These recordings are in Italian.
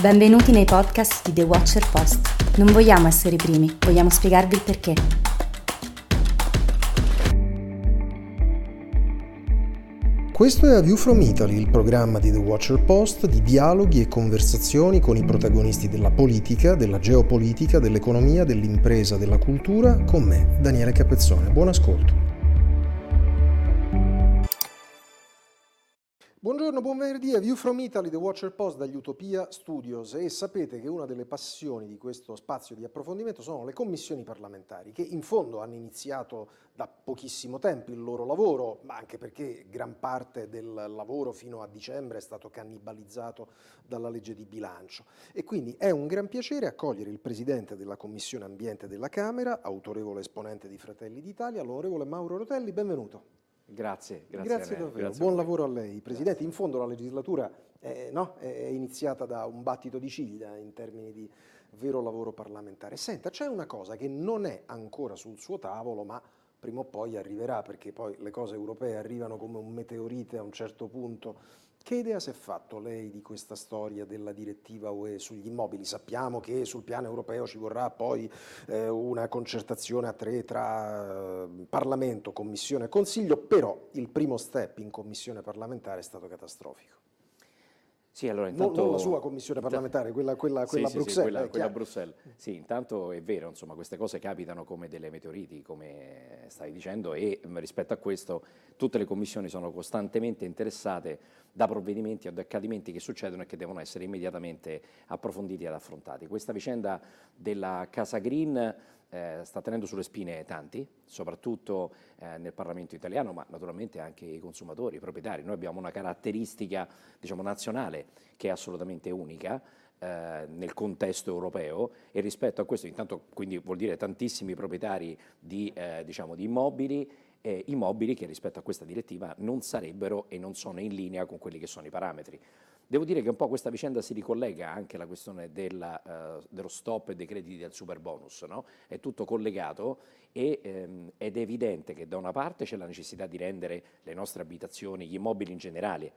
Benvenuti nei podcast di The Watcher Post. Non vogliamo essere i primi, vogliamo spiegarvi il perché. Questo è A View from Italy, il programma di The Watcher Post di dialoghi e conversazioni con i protagonisti della politica, della geopolitica, dell'economia, dell'impresa, della cultura, con me, Daniele Capezzone. Buon ascolto. Buongiorno, buon venerdì a View from Italy, The Watcher Post dagli Utopia Studios. E sapete che una delle passioni di questo spazio di approfondimento sono le commissioni parlamentari che in fondo hanno iniziato da pochissimo tempo il loro lavoro, ma anche perché gran parte del lavoro fino a dicembre è stato cannibalizzato dalla legge di bilancio. E quindi è un gran piacere accogliere il Presidente della Commissione Ambiente della Camera, autorevole esponente di Fratelli d'Italia, l'onorevole Mauro Rotelli, benvenuto. Grazie, grazie, grazie davvero. Grazie Buon lavoro a lei. Presidente, grazie. in fondo la legislatura è, no, è, iniziata da un battito di ciglia in termini di vero lavoro parlamentare. Senta, c'è una cosa che non è ancora sul suo tavolo, ma prima o poi arriverà, perché poi le cose europee arrivano come un meteorite a un certo punto che idea si è fatto lei di questa storia della direttiva UE sugli immobili? Sappiamo che sul piano europeo ci vorrà poi eh, una concertazione a tre tra eh, Parlamento, Commissione e Consiglio, però il primo step in Commissione parlamentare è stato catastrofico. Sì, allora intanto... non, la sua commissione parlamentare, quella, quella, quella sì, a Bruxelles. Sì, quella, quella a Bruxelles. Sì, intanto è vero, insomma, queste cose capitano come delle meteoriti, come stai dicendo, e rispetto a questo tutte le commissioni sono costantemente interessate da provvedimenti o da accadimenti che succedono e che devono essere immediatamente approfonditi ed affrontati. Questa vicenda della Casa Green eh, sta tenendo sulle spine tanti, soprattutto eh, nel Parlamento italiano, ma naturalmente anche i consumatori, i proprietari. Noi abbiamo una caratteristica diciamo, nazionale che è assolutamente unica, eh, nel contesto europeo e rispetto a questo intanto quindi vuol dire tantissimi proprietari di, eh, diciamo, di immobili eh, immobili che rispetto a questa direttiva non sarebbero e non sono in linea con quelli che sono i parametri. Devo dire che un po' questa vicenda si ricollega anche alla questione della, uh, dello stop e dei crediti del super bonus, no? è tutto collegato e, ehm, ed è evidente che da una parte c'è la necessità di rendere le nostre abitazioni, gli immobili in generale,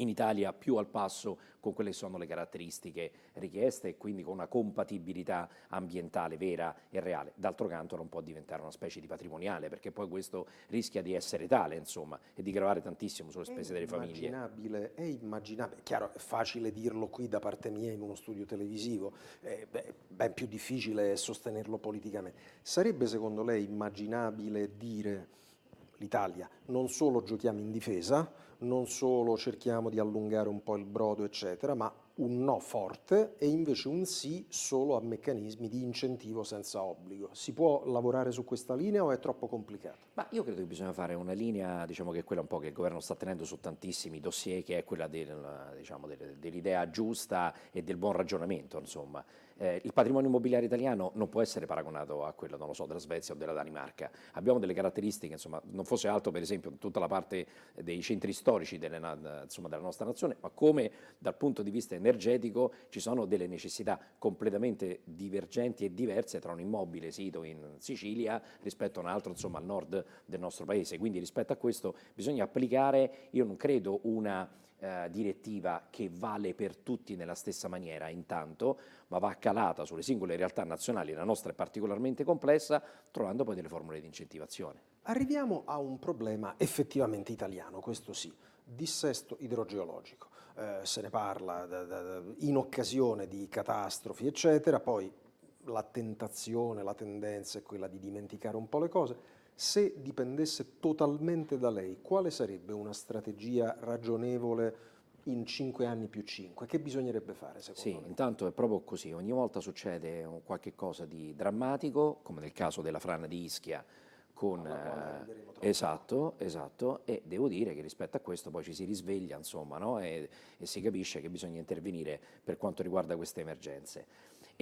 in Italia più al passo con quelle che sono le caratteristiche richieste e quindi con una compatibilità ambientale vera e reale. D'altro canto non può diventare una specie di patrimoniale perché poi questo rischia di essere tale insomma e di gravare tantissimo sulle spese delle famiglie. Immaginabile, è immaginabile, chiaro è facile dirlo qui da parte mia in uno studio televisivo, è ben più difficile sostenerlo politicamente. Sarebbe secondo lei immaginabile dire l'Italia non solo giochiamo in difesa, non solo cerchiamo di allungare un po' il brodo, eccetera, ma un no forte e invece un sì solo a meccanismi di incentivo senza obbligo. Si può lavorare su questa linea o è troppo complicato? Ma io credo che bisogna fare una linea, diciamo che è quella un po' che il governo sta tenendo su tantissimi dossier, che è quella del, diciamo, dell'idea giusta e del buon ragionamento, insomma. Eh, il patrimonio immobiliare italiano non può essere paragonato a quello, so, della Svezia o della Danimarca. Abbiamo delle caratteristiche, insomma, non fosse altro per esempio tutta la parte dei centri storici delle, insomma, della nostra nazione, ma come dal punto di vista energetico ci sono delle necessità completamente divergenti e diverse tra un immobile sito in Sicilia rispetto a un altro, insomma, al nord del nostro paese. Quindi rispetto a questo bisogna applicare, io non credo una eh, direttiva che vale per tutti nella stessa maniera intanto, ma va calata sulle singole realtà nazionali, la nostra è particolarmente complessa, trovando poi delle formule di incentivazione. Arriviamo a un problema effettivamente italiano, questo sì, dissesto idrogeologico. Eh, se ne parla da, da, in occasione di catastrofi, eccetera, poi la tentazione, la tendenza è quella di dimenticare un po' le cose. Se dipendesse totalmente da lei, quale sarebbe una strategia ragionevole in 5 anni più 5? Che bisognerebbe fare secondo sì, lei? intanto è proprio così, ogni volta succede qualche cosa di drammatico, come nel caso della frana di Ischia, con, eh, esatto, esatto, e devo dire che rispetto a questo poi ci si risveglia insomma, no? e, e si capisce che bisogna intervenire per quanto riguarda queste emergenze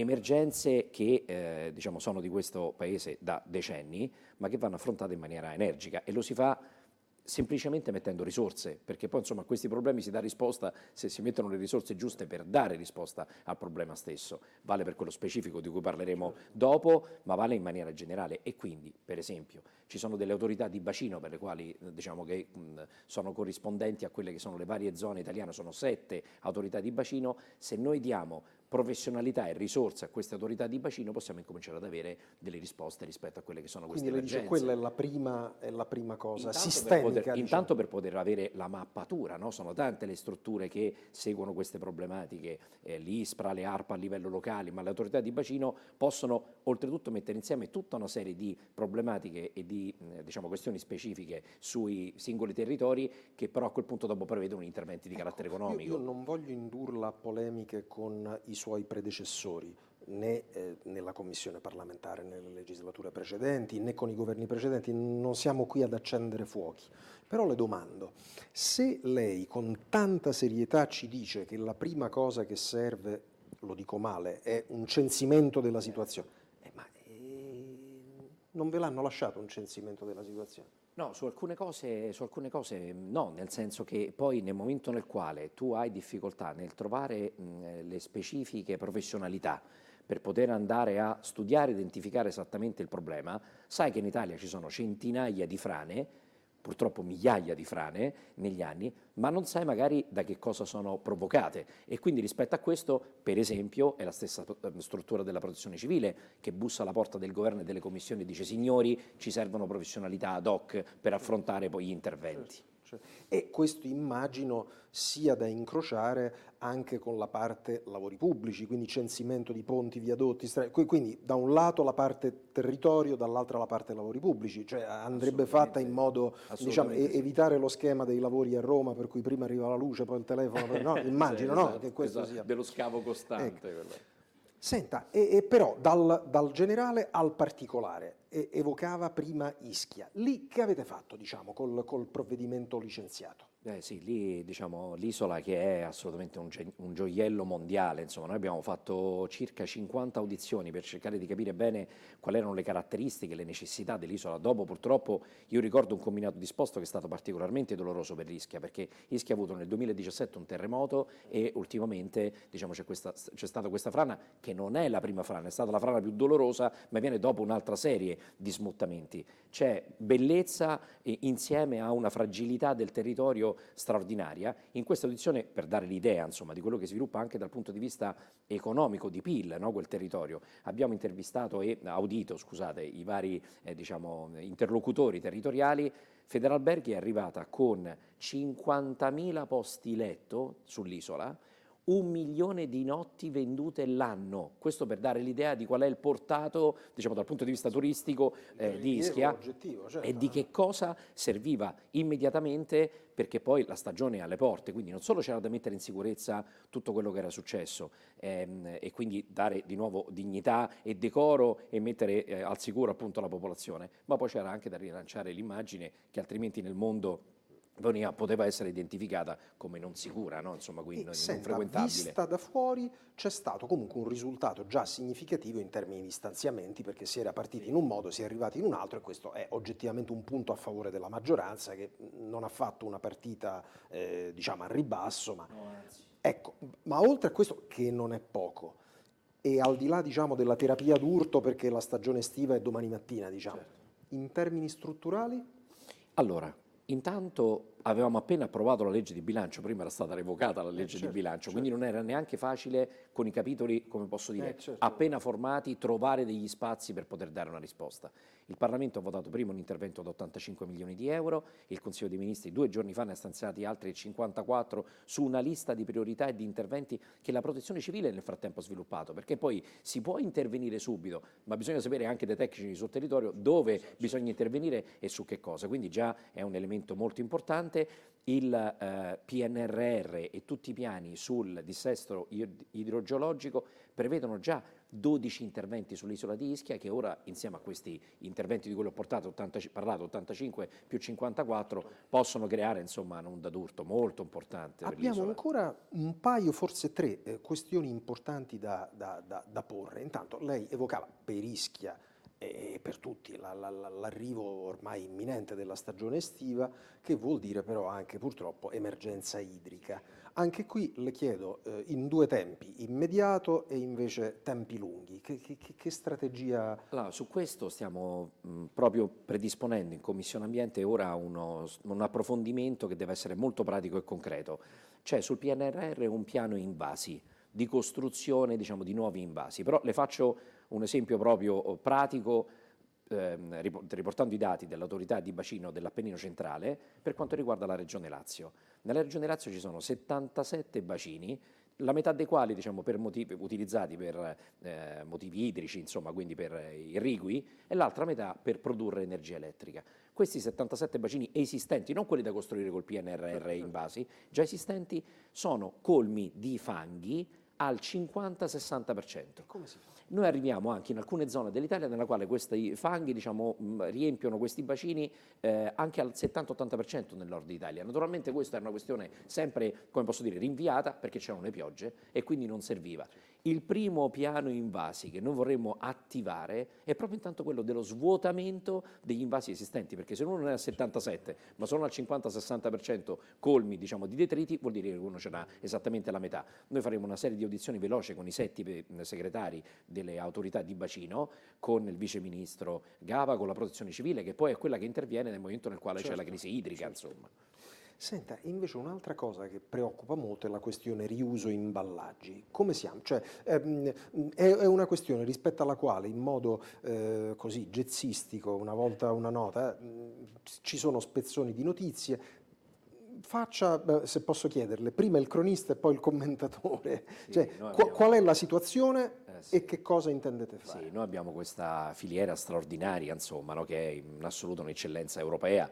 emergenze che eh, diciamo, sono di questo Paese da decenni, ma che vanno affrontate in maniera energica e lo si fa semplicemente mettendo risorse, perché poi insomma a questi problemi si dà risposta se si mettono le risorse giuste per dare risposta al problema stesso. Vale per quello specifico di cui parleremo dopo, ma vale in maniera generale. E quindi, per esempio, ci sono delle autorità di bacino per le quali diciamo che mh, sono corrispondenti a quelle che sono le varie zone italiane, sono sette autorità di bacino, se noi diamo professionalità e risorse a queste autorità di bacino possiamo incominciare ad avere delle risposte rispetto a quelle che sono queste Quindi emergenze. Quindi quella è la prima, è la prima cosa intanto sistemica. Per poter, diciamo. Intanto per poter avere la mappatura, no? sono tante le strutture che seguono queste problematiche, eh, l'ISPRA, le ARPA a livello locale, ma le autorità di bacino possono oltretutto mettere insieme tutta una serie di problematiche e di eh, diciamo, questioni specifiche sui singoli territori che però a quel punto dopo prevedono interventi di ecco, carattere economico. Io, io non voglio indurla a polemiche con i suoi predecessori, né eh, nella commissione parlamentare nelle legislature precedenti, né con i governi precedenti, non siamo qui ad accendere fuochi. Però le domando, se lei con tanta serietà ci dice che la prima cosa che serve, lo dico male, è un censimento della situazione, non ve l'hanno lasciato un censimento della situazione? No, su alcune, cose, su alcune cose no, nel senso che poi nel momento nel quale tu hai difficoltà nel trovare mh, le specifiche professionalità per poter andare a studiare identificare esattamente il problema, sai che in Italia ci sono centinaia di frane, purtroppo migliaia di frane negli anni, ma non sai magari da che cosa sono provocate. E quindi rispetto a questo, per esempio, è la stessa struttura della protezione civile che bussa alla porta del governo e delle commissioni e dice signori ci servono professionalità ad hoc per affrontare poi gli interventi. Certo. E questo immagino sia da incrociare anche con la parte lavori pubblici, quindi censimento di ponti, viadotti, quindi da un lato la parte territorio, dall'altra la parte lavori pubblici, cioè andrebbe fatta in modo, diciamo, sì. evitare lo schema dei lavori a Roma per cui prima arriva la luce, poi il telefono, no? immagino esatto, no? che questo esatto, sia... Dello scavo costante. Ecco. Senta, e, e però dal, dal, generale al particolare, e, evocava prima Ischia, lì che avete fatto diciamo, col, col provvedimento licenziato? Eh sì, lì diciamo l'isola che è assolutamente un, un, gioiello mondiale, insomma noi abbiamo fatto circa 50 audizioni per cercare di capire bene quali erano le caratteristiche, le necessità dell'isola. Dopo purtroppo io ricordo un combinato disposto che è stato particolarmente doloroso per Ischia perché Ischia ha avuto nel 2017 un terremoto e ultimamente diciamo, c'è, stata questa frana che non è la prima frana, è stata la frana più dolorosa ma viene dopo un'altra serie di smottamenti. C'è bellezza insieme a una fragilità del territorio straordinaria. In questa audizione, per dare l'idea insomma, di quello che sviluppa anche dal punto di vista economico, di PIL, no, quel territorio, abbiamo intervistato e audito scusate, i vari eh, diciamo, interlocutori territoriali. Federalberghi è arrivata con 50.000 posti letto sull'isola, un milione di notti vendute l'anno. Questo per dare l'idea di qual è il portato, diciamo dal punto di vista turistico, eh, di Ischia certo. e di che cosa serviva immediatamente perché poi la stagione è alle porte, quindi non solo c'era da mettere in sicurezza tutto quello che era successo ehm, e quindi dare di nuovo dignità e decoro e mettere eh, al sicuro appunto la popolazione, ma poi c'era anche da rilanciare l'immagine che altrimenti nel mondo veniva, poteva essere identificata come non sicura, no? insomma, quindi non, senta, frequentabile. Vista da fuori c'è stato comunque un risultato già significativo in termini di stanziamenti perché si era partiti in un modo, si è arrivati in un altro e questo è oggettivamente un punto a favore della maggioranza che non ha fatto una partita eh, diciamo a ribasso, ma, no, ecco, ma oltre a questo che non è poco e al di là diciamo, della terapia d'urto perché la stagione estiva è domani mattina, diciamo, certo. in termini strutturali? Allora, Intanto avevamo appena approvato la legge di bilancio, prima era stata revocata la legge eh certo, di bilancio, certo. quindi non era neanche facile con i capitoli, come posso dire, eh certo. appena formati, trovare degli spazi per poter dare una risposta. Il Parlamento ha votato prima un intervento da 85 milioni di euro, il Consiglio dei Ministri due giorni fa ne ha stanziati altri 54 su una lista di priorità e di interventi che la protezione civile nel frattempo ha sviluppato, perché poi si può intervenire subito, ma bisogna sapere anche dai tecnici sul territorio dove bisogna intervenire e su che cosa, quindi già è un elemento molto importante. Il eh, PNRR e tutti i piani sul dissesto idrogeologico prevedono già 12 interventi sull'isola di Ischia che ora insieme a questi interventi di cui ho portato 80, parlato 85 più 54 possono creare insomma un'onda d'urto molto importante. Abbiamo ancora un paio, forse tre eh, questioni importanti da, da, da, da porre. Intanto lei evocava per Ischia e per tutti la, la, l'arrivo ormai imminente della stagione estiva, che vuol dire però anche purtroppo emergenza idrica. Anche qui le chiedo eh, in due tempi, immediato e invece tempi lunghi, che, che, che strategia? Allora, su questo stiamo mh, proprio predisponendo in Commissione Ambiente ora uno, un approfondimento che deve essere molto pratico e concreto. C'è sul PNRR un piano invasi, di costruzione diciamo, di nuovi invasi, però le faccio un esempio proprio oh, pratico ehm, riportando i dati dell'autorità di bacino dell'Appennino centrale per quanto riguarda la Regione Lazio. Nella Regione Lazio ci sono 77 bacini, la metà dei quali diciamo, per motivi, utilizzati per eh, motivi idrici, insomma, quindi per irrigui, e l'altra metà per produrre energia elettrica. Questi 77 bacini esistenti, non quelli da costruire col PNRR in basi, già esistenti, sono colmi di fanghi al 50-60%. Come si fa? Noi arriviamo anche in alcune zone dell'Italia nella quale questi fanghi diciamo, riempiono questi bacini eh, anche al 70-80% nel nord Italia. Naturalmente questa è una questione sempre, come posso dire, rinviata perché c'erano le piogge e quindi non serviva. Il primo piano invasi che noi vorremmo attivare è proprio intanto quello dello svuotamento degli invasi esistenti, perché se uno non è al 77, ma sono al 50-60% colmi diciamo, di detriti, vuol dire che uno ce n'ha esattamente la metà. Noi faremo una serie di audizioni veloci con i setti segretari delle autorità di bacino, con il vice ministro Gava, con la protezione civile, che poi è quella che interviene nel momento nel quale certo, c'è la certo, crisi idrica. Certo. Insomma. Senta, invece un'altra cosa che preoccupa molto è la questione riuso imballaggi. Come siamo? Cioè, ehm, è, una questione rispetto alla quale in modo eh, così jazzistico, una volta una nota, ci sono spezzoni di notizie, faccia, se posso chiederle, prima il cronista e poi il commentatore. Sì, cioè, abbiamo... qual è la situazione eh, sì. e che cosa intendete fare? Sì, noi abbiamo questa filiera straordinaria, insomma, no, che è in assoluto un'eccellenza europea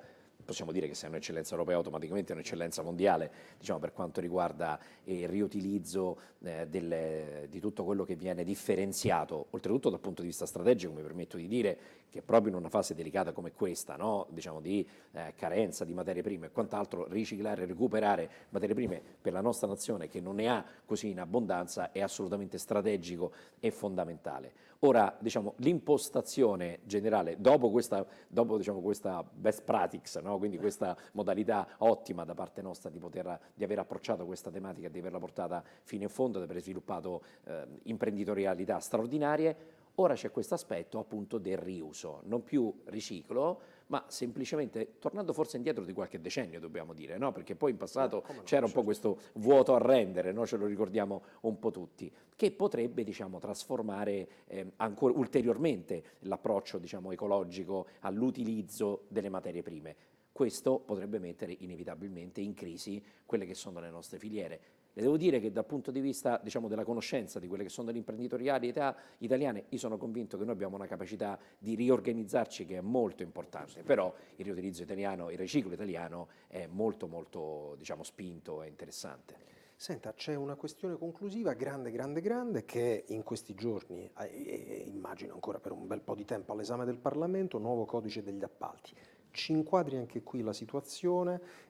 possiamo dire che è un'eccellenza europea automaticamente è un'eccellenza mondiale diciamo, per quanto riguarda il riutilizzo eh, delle, di tutto quello che viene differenziato, oltretutto dal punto di vista strategico mi permetto di dire che proprio in una fase delicata come questa, no? diciamo, di eh, carenza di materie prime e quant'altro, riciclare e recuperare materie prime per la nostra nazione che non ne ha così in abbondanza è assolutamente strategico e fondamentale. Ora, diciamo, l'impostazione generale, dopo questa, dopo, diciamo, questa best practice, no? quindi questa modalità ottima da parte nostra di, poter, di aver approcciato questa tematica, di averla portata fino in fondo, di aver sviluppato eh, imprenditorialità straordinarie, ora c'è questo aspetto appunto del riuso, non più riciclo, ma semplicemente tornando forse indietro di qualche decennio dobbiamo dire, no? perché poi in passato no, c'era no, un po' questo vuoto a rendere, no? ce lo ricordiamo un po' tutti, che potrebbe diciamo, trasformare eh, ancora ulteriormente l'approccio diciamo, ecologico all'utilizzo delle materie prime. Questo potrebbe mettere inevitabilmente in crisi quelle che sono le nostre filiere. Le devo dire che dal punto di vista diciamo, della conoscenza di quelle che sono le imprenditorialità italiane, io sono convinto che noi abbiamo una capacità di riorganizzarci che è molto importante, però il riutilizzo italiano, il riciclo italiano è molto molto diciamo, spinto e interessante. Senta, c'è una questione conclusiva grande, grande, grande che in questi giorni, e immagino ancora per un bel po' di tempo, all'esame del Parlamento, nuovo codice degli appalti. Ci inquadri anche qui la situazione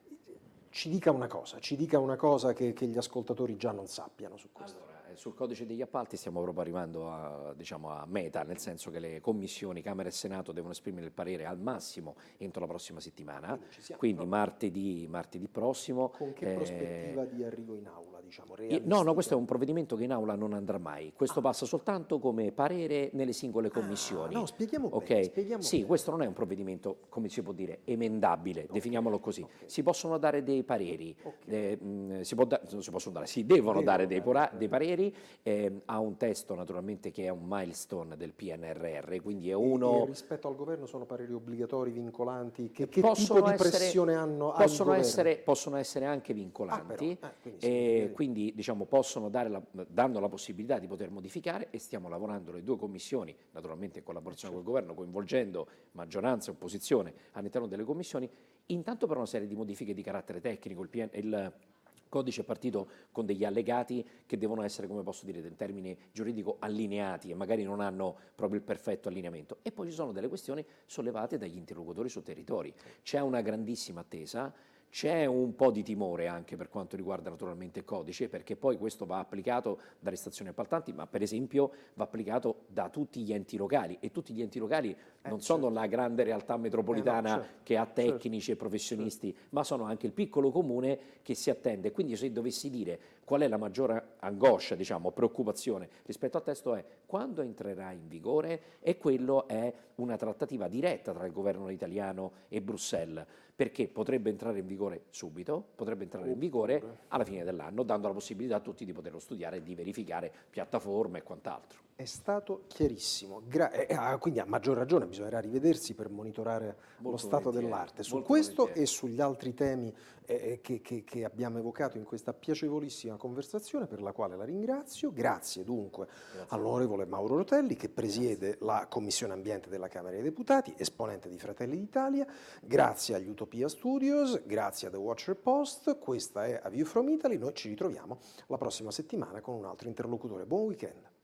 ci dica una cosa, ci dica una cosa che, che gli ascoltatori già non sappiano su questo. Allora sul codice degli appalti stiamo proprio arrivando a, diciamo, a, meta, nel senso che le commissioni, Camera e Senato devono esprimere il parere al massimo entro la prossima settimana, quindi, quindi martedì, martedì, prossimo. Con che eh, prospettiva di arrivo in aula? Diciamo, no, no, questo è un provvedimento che in aula non andrà mai, questo ah. passa soltanto come parere nelle singole commissioni. Ah, no, spieghiamo okay? bene, spieghiamo Sì, bene. questo non è un provvedimento, come si può dire, emendabile, okay. definiamolo così. Okay. Si possono dare dei pareri, eh, mh, si, da, si, possono dare, si devono, devono dare dei, dare dei pareri eh, ha un testo naturalmente che è un milestone del PNRR, quindi è uno... E, rispetto al governo sono pareri obbligatori, vincolanti? Che, che tipo di essere, pressione hanno possono essere, possono essere anche vincolanti, ah, però, eh, quindi, quindi diciamo, possono dare la, danno la possibilità di poter modificare e stiamo lavorando le due commissioni, naturalmente in collaborazione certo. col governo, coinvolgendo maggioranza e opposizione all'interno delle commissioni, intanto per una serie di modifiche di carattere tecnico. Il, PN, il codice è partito con degli allegati che devono essere, come posso dire, in termini giuridico allineati e magari non hanno proprio il perfetto allineamento. E poi ci sono delle questioni sollevate dagli interlocutori sul territorio. C'è una grandissima attesa C'è un po' di timore anche per quanto riguarda naturalmente il codice, perché poi questo va applicato dalle stazioni appaltanti, ma per esempio va applicato da tutti gli enti locali e tutti gli enti locali eh, non sono certo. la grande realtà metropolitana eh no, certo, che ha certo. tecnici certo, e professionisti, certo. ma sono anche il piccolo comune che si attende. Quindi se dovessi dire qual è la maggiore angoscia, diciamo, preoccupazione rispetto al testo è quando entrerà in vigore e quello è una trattativa diretta tra il governo italiano e Bruxelles perché potrebbe entrare in vigore subito, potrebbe entrare in vigore alla fine dell'anno, dando la possibilità a tutti di poterlo studiare e di verificare piattaforme e quant'altro. È stato chiarissimo, Gra eh, ah, quindi a maggior ragione bisognerà rivedersi per monitorare Molto lo stato dell'arte. Su questo volentieri. e sugli altri temi eh, eh, che, che, che, abbiamo evocato in questa piacevolissima conversazione, per la quale la ringrazio. Grazie dunque all'onorevole Mauro Rotelli, che presiede Grazie. la Commissione Ambiente della Camera dei Deputati, esponente di Fratelli d'Italia. Grazie agli Utopia Studios, grazie a The Watcher Post. Questa è A View from Italy. Noi ci ritroviamo la prossima settimana con un altro interlocutore. Buon weekend.